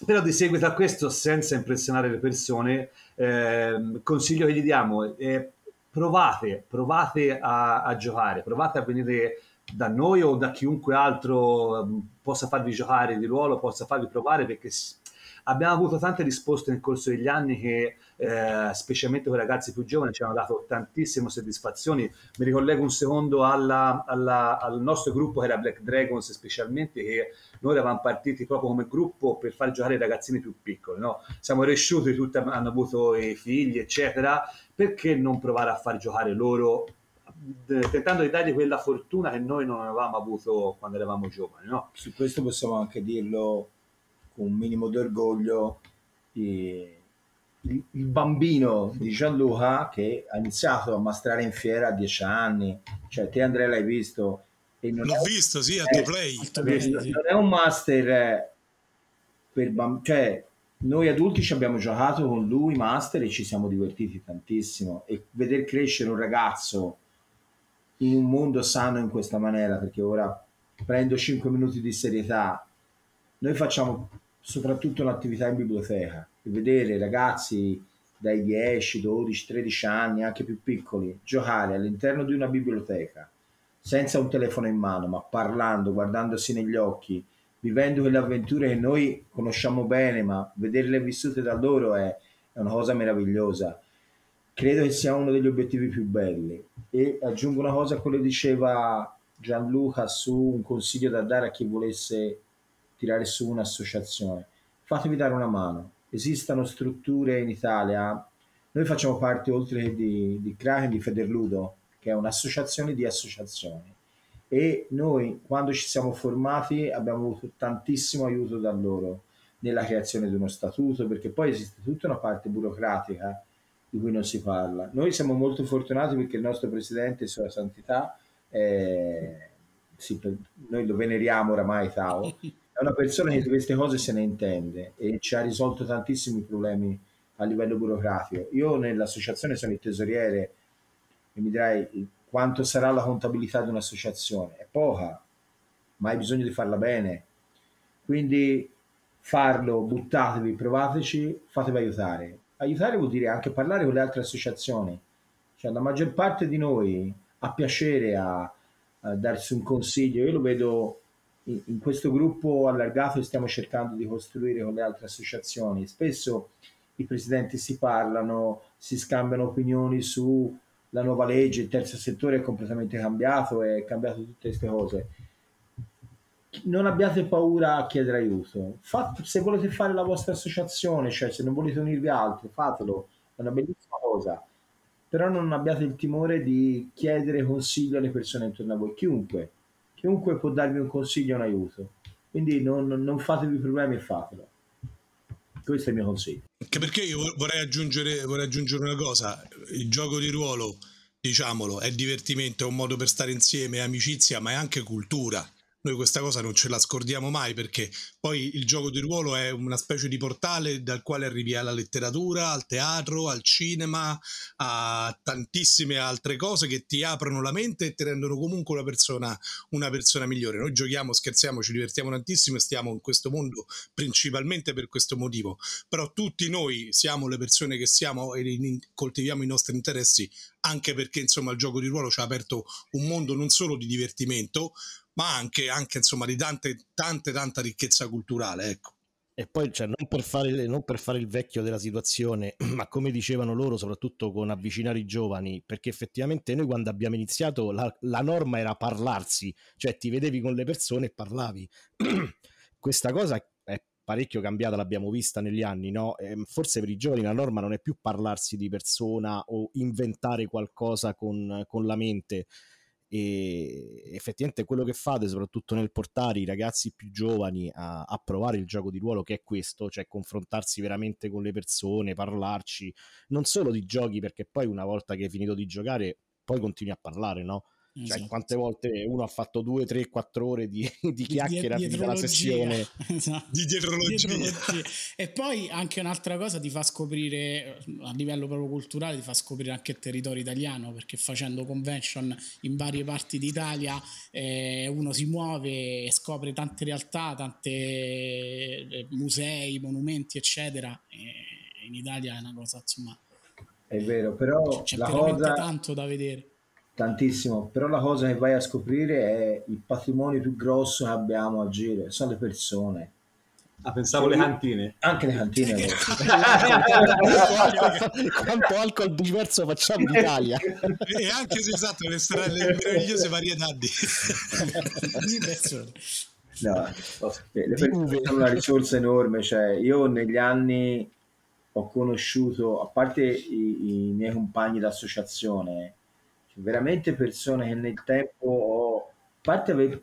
però di seguito a questo, senza impressionare le persone, eh, consiglio che gli diamo è provate, provate a, a giocare, provate a venire da noi o da chiunque altro um, possa farvi giocare di ruolo, possa farvi provare perché abbiamo avuto tante risposte nel corso degli anni che eh, specialmente con i ragazzi più giovani ci hanno dato tantissime soddisfazioni. Mi ricollego un secondo alla- alla- al nostro gruppo che era Black Dragons specialmente che noi eravamo partiti proprio come gruppo per far giocare i ragazzini più piccoli. no? Siamo cresciuti, tutti hanno avuto i figli eccetera, perché non provare a far giocare loro tentando di dargli quella fortuna che noi non avevamo avuto quando eravamo giovani, no? Su questo possiamo anche dirlo con un minimo di orgoglio. eh, Il, il bambino di Gianluca che ha iniziato a mastrare in fiera a dieci anni, cioè te Andrea l'hai visto, e non, L'ho è, visto, sì, a Eh, to play. Visto, sì. non è un master eh, per bambini, cioè noi adulti ci abbiamo giocato con lui master e ci siamo divertiti tantissimo e vedere crescere un ragazzo in un mondo sano in questa maniera, perché ora prendo 5 minuti di serietà. Noi facciamo soprattutto l'attività in biblioteca e vedere ragazzi dai 10, 12, 13 anni, anche più piccoli, giocare all'interno di una biblioteca senza un telefono in mano, ma parlando, guardandosi negli occhi, vivendo quelle avventure che noi conosciamo bene, ma vederle vissute da loro è, è una cosa meravigliosa. Credo che sia uno degli obiettivi più belli. E aggiungo una cosa a quello che diceva Gianluca su un consiglio da dare a chi volesse tirare su un'associazione. Fatevi dare una mano. Esistono strutture in Italia, noi facciamo parte oltre che di, di Kraken, di Federludo, che è un'associazione di associazioni e noi quando ci siamo formati abbiamo avuto tantissimo aiuto da loro nella creazione di uno statuto perché poi esiste tutta una parte burocratica di cui non si parla. Noi siamo molto fortunati perché il nostro presidente, Sua Santità, è, sì, noi lo veneriamo oramai Tao, [LAUGHS] è una persona che di queste cose se ne intende e ci ha risolto tantissimi problemi a livello burocratico. Io nell'associazione sono il tesoriere e mi dirai quanto sarà la contabilità di un'associazione. È poca, ma hai bisogno di farla bene. Quindi farlo, buttatevi, provateci, fatevi aiutare. Aiutare vuol dire anche parlare con le altre associazioni. Cioè, la maggior parte di noi ha piacere a, a darsi un consiglio. Io lo vedo in, questo gruppo allargato stiamo cercando di costruire con le altre associazioni. Spesso i presidenti si parlano, si scambiano opinioni su la nuova legge, il terzo settore è completamente cambiato, è cambiato tutte queste cose. Non abbiate paura a chiedere aiuto. Fate, se volete fare la vostra associazione, cioè se non volete unirvi a altri, fatelo, è una bellissima cosa. Però non abbiate il timore di chiedere consiglio alle persone intorno a voi, chiunque. Chiunque può darvi un consiglio un aiuto. Quindi non, non fatevi problemi e fatelo. Questo è il mio consiglio. Anche perché io vorrei aggiungere, vorrei aggiungere una cosa, il gioco di ruolo, diciamolo, è divertimento, è un modo per stare insieme, è amicizia, ma è anche cultura noi questa cosa non ce la scordiamo mai perché poi il gioco di ruolo è una specie di portale dal quale arrivi alla letteratura, al teatro, al cinema, a tantissime altre cose che ti aprono la mente e ti rendono comunque una persona, una persona migliore. Noi giochiamo, scherziamo, ci divertiamo tantissimo e stiamo in questo mondo principalmente per questo motivo, però tutti noi siamo le persone che siamo e coltiviamo i nostri interessi anche perché insomma il gioco di ruolo ci ha aperto un mondo non solo di divertimento, ma anche, anche insomma di tante, tante, tanta ricchezza culturale, ecco. E poi, cioè, non, per fare, non per fare il vecchio della situazione, [CLEARS THROAT] ma come dicevano loro, soprattutto con avvicinare i giovani, perché effettivamente noi quando abbiamo iniziato la, la norma era parlarsi, cioè ti vedevi con le persone e parlavi. [CLEARS THROAT] Questa cosa è parecchio cambiata, l'abbiamo vista negli anni, no? E ehm, forse per i giovani la norma non è più parlarsi di persona o inventare qualcosa con, con la mente, e effettivamente quello che fate soprattutto nel portare i ragazzi più giovani a, a, provare il gioco di ruolo che è questo cioè confrontarsi veramente con le persone parlarci non solo di giochi perché poi una volta che hai finito di giocare poi continui a parlare no cioè, esatto. quante volte uno ha fatto due, tre, quattro ore di, di chiacchiera di dalla sessione [LAUGHS] esatto. di dietrologia. dietrologia. e poi anche un'altra cosa ti fa scoprire a livello proprio culturale ti fa scoprire anche il territorio italiano perché facendo convention in varie parti d'Italia eh, uno si muove e scopre tante realtà tante eh, musei monumenti eccetera e in Italia è una cosa insomma è vero però c'è la cosa tanto da vedere tantissimo, però la cosa che vai a scoprire è il patrimonio più grosso che abbiamo a giro, sono le persone. Ah, pensavo le cantine. Anche le cantine. [LAUGHS] Quanto alcol diverso facciamo in Italia. e anche se esatto, le, stra- le meravigliose varietà di, di persone. No, le persone sono una risorsa enorme, cioè io negli anni ho conosciuto, a parte i, i miei compagni d'associazione, veramente persone che nel tempo ho, a parte aver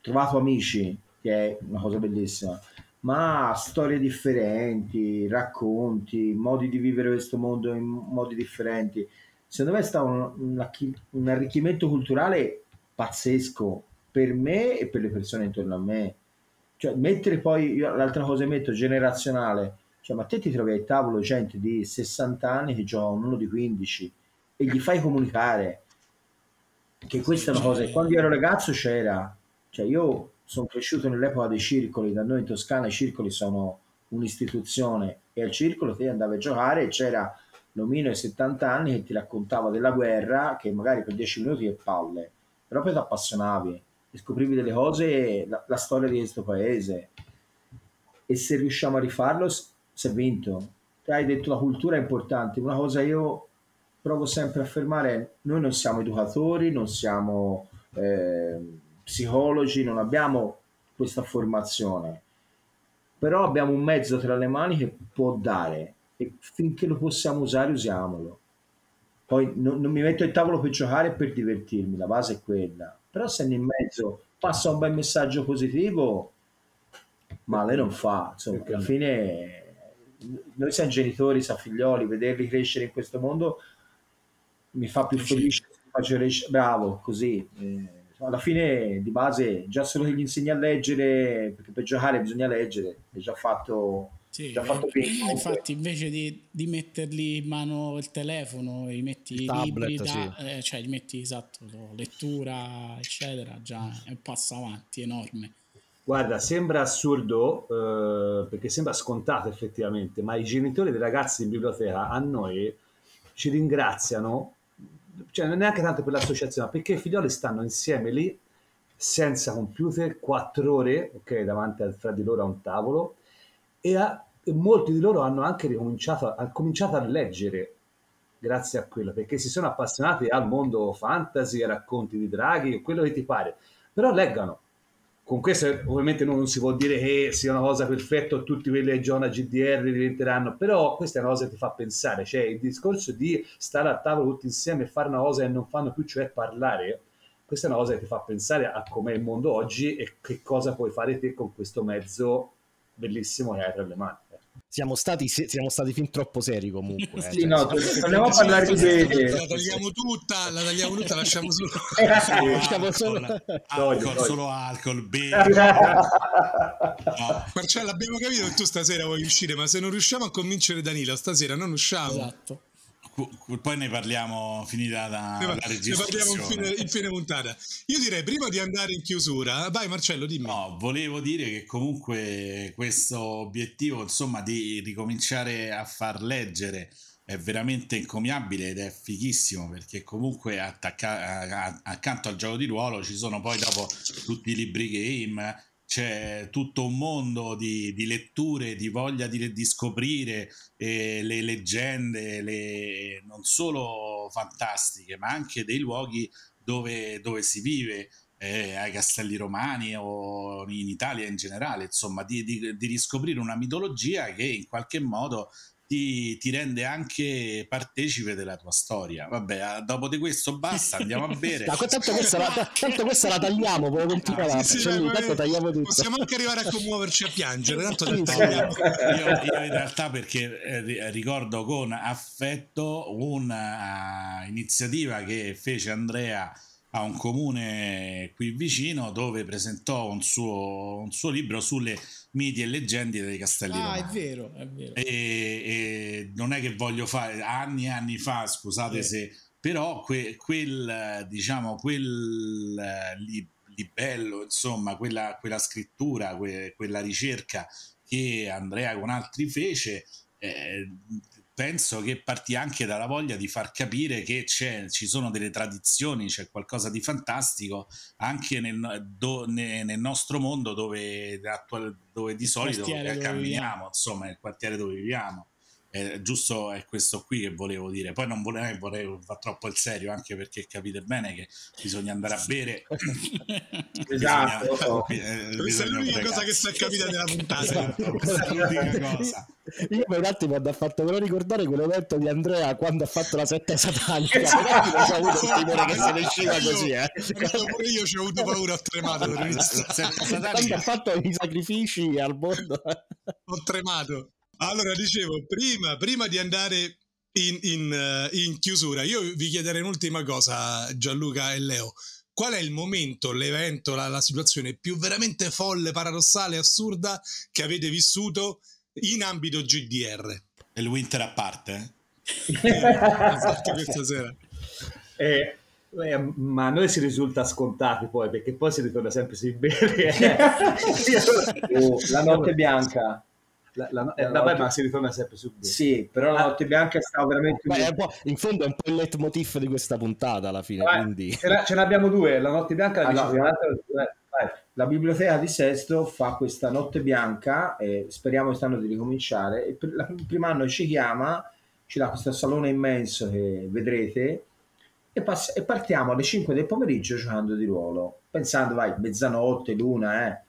trovato amici, che è una cosa bellissima, ma storie differenti, racconti, modi di vivere questo mondo in modi differenti. Secondo me è stato un, un, arricchimento culturale pazzesco per me e per le persone intorno a me. Cioè, mettere poi, io, l'altra cosa che metto, generazionale, cioè, ma te ti trovi al tavolo gente di 60 anni che giocano uno di 15, e gli fai comunicare che questa è una cosa quando io ero ragazzo c'era, cioè io sono cresciuto nell'epoca dei circoli, da noi in Toscana i circoli sono un'istituzione e al circolo ti andavi a giocare e c'era l'omino ai 70 anni che ti raccontava della guerra che magari per 10 minuti è palle, però poi ti appassionavi e scoprivi delle cose, la, la storia di questo paese e se riusciamo a rifarlo si è vinto. Hai detto la cultura è importante, una cosa io provo sempre a affermare, noi non siamo educatori, non siamo eh, psicologi, non abbiamo questa formazione, però abbiamo un mezzo tra le mani che può dare e finché lo possiamo usare usiamolo. Poi non, non mi metto il tavolo per giocare e per divertirmi, la base è quella, però se in mezzo passa un bel messaggio positivo, male non fa, insomma, alla fine noi siamo genitori, siamo figlioli, vederli crescere in questo mondo mi fa più felice, faccio bravo, così. Eh, alla fine di base già solo che gli insegni a leggere, perché per giocare bisogna leggere, è già fatto, sì, già fatto bene. Infatti invece di, di, mettergli in mano il telefono, gli metti i libri, da, sì. eh, cioè gli metti esatto, lettura, eccetera, già è un passo avanti enorme. Guarda, sembra assurdo eh, perché sembra scontato effettivamente, ma i genitori dei ragazzi in biblioteca a noi ci ringraziano cioè non neanche tanto per l'associazione, perché i figlioli stanno insieme lì senza computer, quattro ore, ok, davanti a, fra di loro a un tavolo, e, a, e molti di loro hanno anche ricominciato a, cominciato a leggere grazie a quello, perché si sono appassionati al mondo fantasy, ai racconti di draghi, quello che ti pare, però leggano, con questo ovviamente non si può dire che sia una cosa perfetta tutti quelli che giocano a GDR diventeranno però questa è una cosa che ti fa pensare cioè il discorso di stare a tavola tutti insieme e fare una cosa che non fanno più cioè parlare questa è una cosa che ti fa pensare a com'è il mondo oggi e che cosa puoi fare te con questo mezzo bellissimo che hai tra le mani siamo stati, siamo stati fin troppo seri comunque. Eh. Sì, cioè, no, torniamo a parlare di bene. La tagliamo tutta, la tagliamo tutta, lasciamo solo... Eh, [LAUGHS] lasciamo solo... Alcol, solo alcol, bene. [LAUGHS] No. Marcello, abbiamo capito che tu stasera vuoi uscire, ma se non riusciamo a convincere Danilo, stasera non usciamo. Esatto poi ne parliamo finita la, ne, la registrazione. Ne parliamo in fine, in fine, puntata. Io direi prima di andare in chiusura, vai Marcello, dimmi. No, volevo dire che comunque questo obiettivo, insomma, di ricominciare a far leggere è veramente encomiabile ed è fighissimo perché comunque attacca- accanto al gioco di ruolo ci sono poi dopo tutti i libri game c'è tutto un mondo di, di letture, di voglia di, di scoprire eh, le leggende, le, non solo fantastiche, ma anche dei luoghi dove, dove si vive. Eh, ai castelli romani o in Italia in generale, insomma, di, di, di riscoprire una mitologia che in qualche modo ti, ti, rende anche partecipe della tua storia. Vabbè, dopo di questo basta, andiamo a [LAUGHS] bere. no, tanto, questa la, [LAUGHS] tanto questa la tagliamo, continuare. Ah, sì, sì, cioè, tanto tagliamo tutto. Possiamo anche arrivare a commuoverci a piangere, tanto io, io, in realtà perché eh, ricordo con affetto un'iniziativa che fece Andrea a un comune qui vicino dove presentò un suo, un suo libro sulle miti e leggende dei castelli ah, romani. è vero, è vero. E, e, non è che voglio fare anni e anni fa, scusate eh. se, però que, quel, diciamo, quel li, libello, insomma, quella, quella scrittura, que, quella ricerca che Andrea con altri fece, eh, penso che parti anche dalla voglia di far capire che ci sono delle tradizioni, c'è qualcosa di fantastico anche nel, do, ne, nel nostro mondo dove, dove di solito camminiamo, insomma, nel quartiere dove viviamo è giusto è questo qui che volevo dire. Poi non volevo, volevo fare troppo il serio anche perché capite bene che bisogna andare a bere. [LAUGHS] Esatto bisogna, eh, questa è l'unica cosa che si è capita nella puntata. Questa è l'unica cosa. Io per un attimo ha fatto però ricordare quell'evento di Andrea quando ha fatto la setta satanica. Però ho avuto il timore che se ne usciva così eh. pure io ci ho avuto paura ho tremato quando ha fatto i sacrifici al mondo. Ho tremato allora, dicevo, prima, prima di andare in, in, uh, in, chiusura, io vi chiederei un'ultima cosa, Gianluca e Leo. Qual è il momento, l'evento, la, la situazione più veramente folle, paradossale, assurda che avete vissuto in ambito GDR? E il winter a parte? [LAUGHS] Eh? esatto, questa sera. Eh, Eh, ma a noi si risulta scontati poi, perché poi si ritorna sempre sui bere. [LAUGHS] oh, la notte bianca. La, la, eh, vabbè, ma si ritorna sempre su bere. Sì, però la notte bianca stava veramente... Beh, in fondo è un po' il leitmotiv di questa puntata alla fine, Vabbè, quindi... Ce ne abbiamo due, la notte bianca la allora, la biblioteca di Sesto fa questa notte bianca e speriamo quest'anno di ricominciare. E per, la, il primo anno ci chiama, ci dà questo salone immenso che vedrete e, pass- e, partiamo alle 5 del pomeriggio giocando di ruolo, pensando, vai, mezzanotte, luna, eh.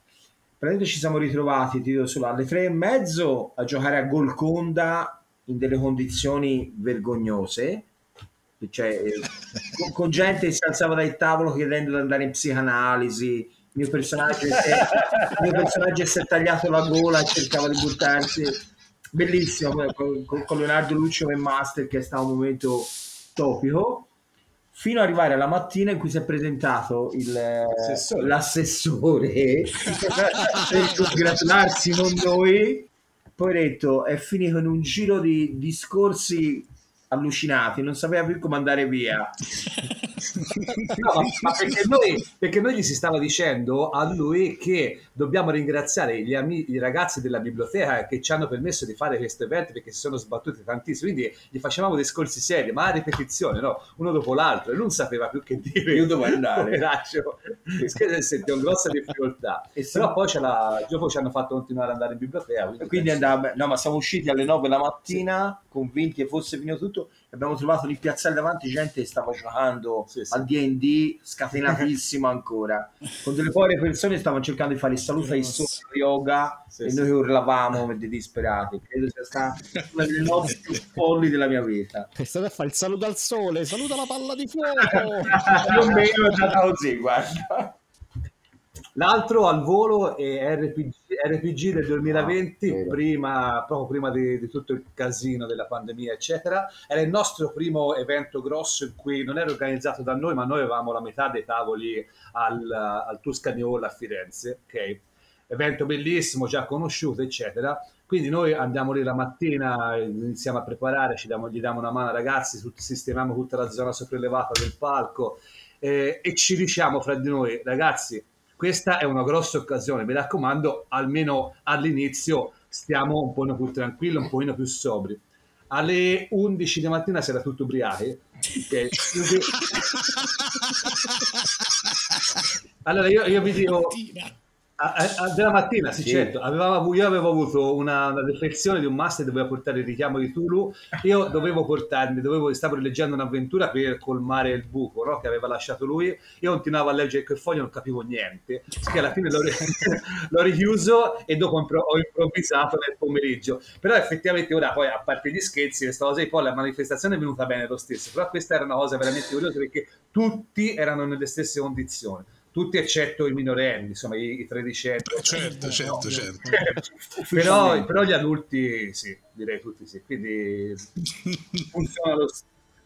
Praticamente ci siamo ritrovati, ti solo, alle 3 e mezzo a giocare a Golconda in delle condizioni vergognose, cioè, eh, con, con, gente che si alzava dal tavolo chiedendo di andare in psicanalisi, il mio personaggio, è, il mio personaggio si è tagliato la gola e cercava di buttarsi, bellissimo, con, con Leonardo Lucio e Master che è stato un momento topico fino ad arrivare alla mattina in cui si è presentato il, l'assessore, l'assessore. [LAUGHS] Per congratularsi con noi. Poi ha detto è finito in un giro di discorsi allucinati, non sapeva più come andare via. [LAUGHS] no, ma, perché, noi, perché, noi, gli si stava dicendo a lui che dobbiamo ringraziare gli, amici, i ragazzi della biblioteca che ci hanno permesso di fare questo evento perché si sono sbattuti tantissimo, quindi gli facevamo discorsi seri, ma a ripetizione, no? uno dopo l'altro, e non sapeva più che dire. Io dovevo andare. Senti, un grossa difficoltà. E Però poi la, dopo ci hanno fatto continuare ad andare in biblioteca. Quindi, quindi penso... andava, no, ma siamo usciti alle 9 la mattina, sì. convinti che fosse finito tutto, abbiamo trovato lì piazzale davanti gente che stava giocando sì, sì. al D&D scatenatissimo [LAUGHS] ancora. Con delle povere persone stavano cercando di fare il saluto ai solo yoga sì, e noi urlavamo come dei disperati. Credo sia stata una delle notti più folli della mia vita. È stato a fare il saluto al sole saluta la palla di fuoco! [LAUGHS] Più o meno è andata così guarda L'altro al volo è RPG, RPG del 2020, ah, prima, proprio prima di, di, tutto il casino della pandemia, eccetera. Era il nostro primo evento grosso in cui non era organizzato da noi, ma noi avevamo la metà dei tavoli al, al Tuscany Hall a Firenze. Okay? Evento bellissimo, già conosciuto, eccetera. Quindi noi andiamo lì la mattina, iniziamo a preparare, diamo, gli diamo una mano ragazzi, sistemiamo tutta la zona sopraelevata del palco eh, e ci diciamo fra di noi, ragazzi, questa è una grossa occasione, mi raccomando, almeno all'inizio stiamo un po' più tranquilli, un po' più sobri. Alle 11 di mattina si era tutto ubriachi. Okay. [LAUGHS] allora io, io vi dico a, a, della mattina, sì, sì. certo. Avevamo, io avevo avuto una, una deflezione di un master che doveva portare il richiamo di Tulu. Io [LAUGHS] dovevo portarmi, dovevo, stavo rileggendo un'avventura per colmare il buco no? che aveva lasciato lui. Io continuavo a leggere quel foglio, non capivo niente. Che alla fine l'ho, [LAUGHS] l'ho richiuso e dopo ho improvvisato nel pomeriggio. Però effettivamente ora, poi a parte gli scherzi, questa cosa, poi la manifestazione è venuta bene lo stesso. Però questa era una cosa veramente curiosa perché tutti erano nelle stesse condizioni tutti eccetto i minorenni, insomma i, i tredicenni. Certo, certo, certo. però, però, gli adulti sì, direi tutti sì, quindi [LAUGHS] funziona lo stesso.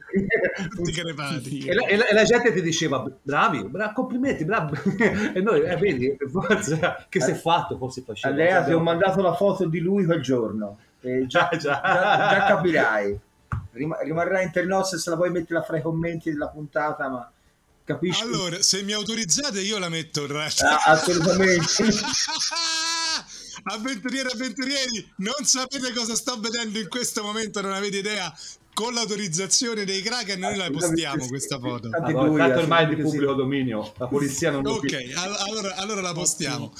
e la, e, la, e la, gente ti diceva bravi, bravi complimenti bravi. [LAUGHS] E noi eh, vedi forza che si è fatto forse faceva Andrea ti ho mandato la foto di lui quel giorno. Eh, [LAUGHS] già, già, già, già capirai. Rimarrà inter nos se la puoi mettere fra i commenti della puntata ma Capisci? Allora, se mi autorizzate io la metto in Ah, assolutamente. [LAUGHS] avventurieri, avventurieri, non sapete cosa sto vedendo in questo momento, non avete idea con l'autorizzazione dei Kraken noi la postiamo questa foto. Allora, tanto ormai è di pubblico dominio la polizia non lo ok allora, allora, la postiamo.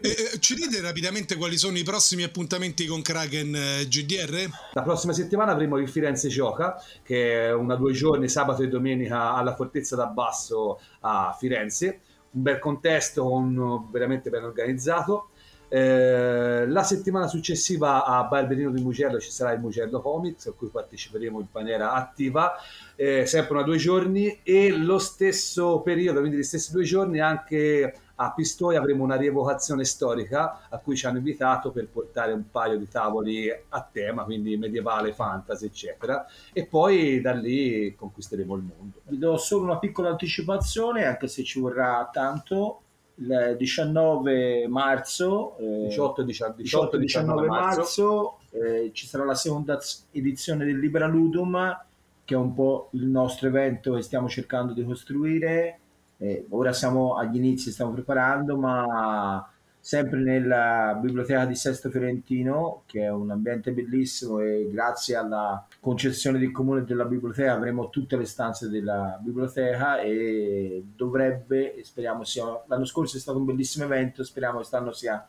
Eh, ci dite rapidamente quali sono i prossimi appuntamenti con Kraken eh, GDR? la prossima settimana avremo il Firenze Gioca che è una due giorni sabato e domenica alla Fortezza d'Abbasso a Firenze. Un bel contesto un, veramente ben organizzato eh, la settimana successiva a Barberino di Mugello ci sarà il Mugello Comics a cui parteciperemo in maniera attiva eh, sempre una due giorni e lo stesso periodo quindi gli stessi due giorni anche a Pistoia avremo una rievocazione storica a cui ci hanno invitato per portare un paio di tavoli a tema quindi medievale, fantasy eccetera e poi da lì conquisteremo il mondo. Vi do solo una piccola anticipazione anche se ci vorrà tanto il 19 marzo, eh, 18, 18, 18 19 marzo, marzo eh, ci sarà la seconda edizione del Libera Ludum che è un po' il nostro evento che stiamo cercando di costruire. Eh, ora siamo agli inizi, stiamo preparando, ma sempre nella biblioteca di Sesto Fiorentino, che è un ambiente bellissimo e grazie alla concessione del comune della biblioteca avremo tutte le stanze della biblioteca e dovrebbe, speriamo sia, l'anno scorso è stato un bellissimo evento, speriamo quest'anno sia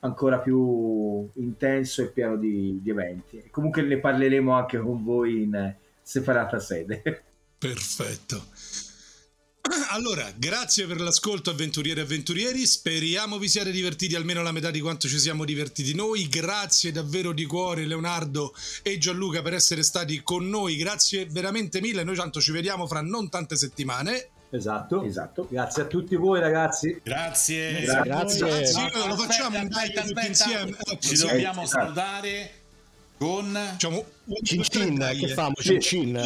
ancora più intenso e pieno di, di eventi. Comunque ne parleremo anche con voi in separata sede. Perfetto. [CLEARS THROAT] Allora, grazie per l'ascolto avventurieri e avventurieri, speriamo vi siate divertiti almeno la metà di quanto ci siamo divertiti noi, grazie davvero di cuore Leonardo e Gianluca per essere stati con noi, grazie veramente mille, noi tanto ci vediamo fra non tante settimane. Esatto. esatto. Grazie a tutti voi ragazzi. Grazie. Grazie. Grazie. No, lo facciamo aspetta, un aspetta, aspetta. insieme. Ci dobbiamo esatto. salutare con Facciamo un, Cin cin, che famo? Cin cin.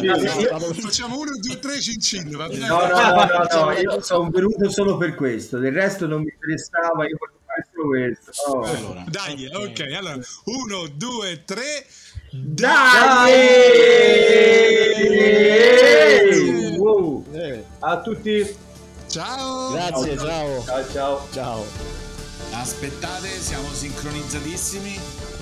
Facciamo uno, due, tre, cin cin, va bene? No, no, no, no, no, io sono venuto solo per questo, del resto non mi interessava, io volevo fare solo questo. Oh. allora. Dai, ok, allora, uno, due, tre. Dai! Wow. Eh, A tutti. Ciao! Grazie, ciao. Ciao ciao. Ciao. Aspettate, siamo sincronizzatissimi.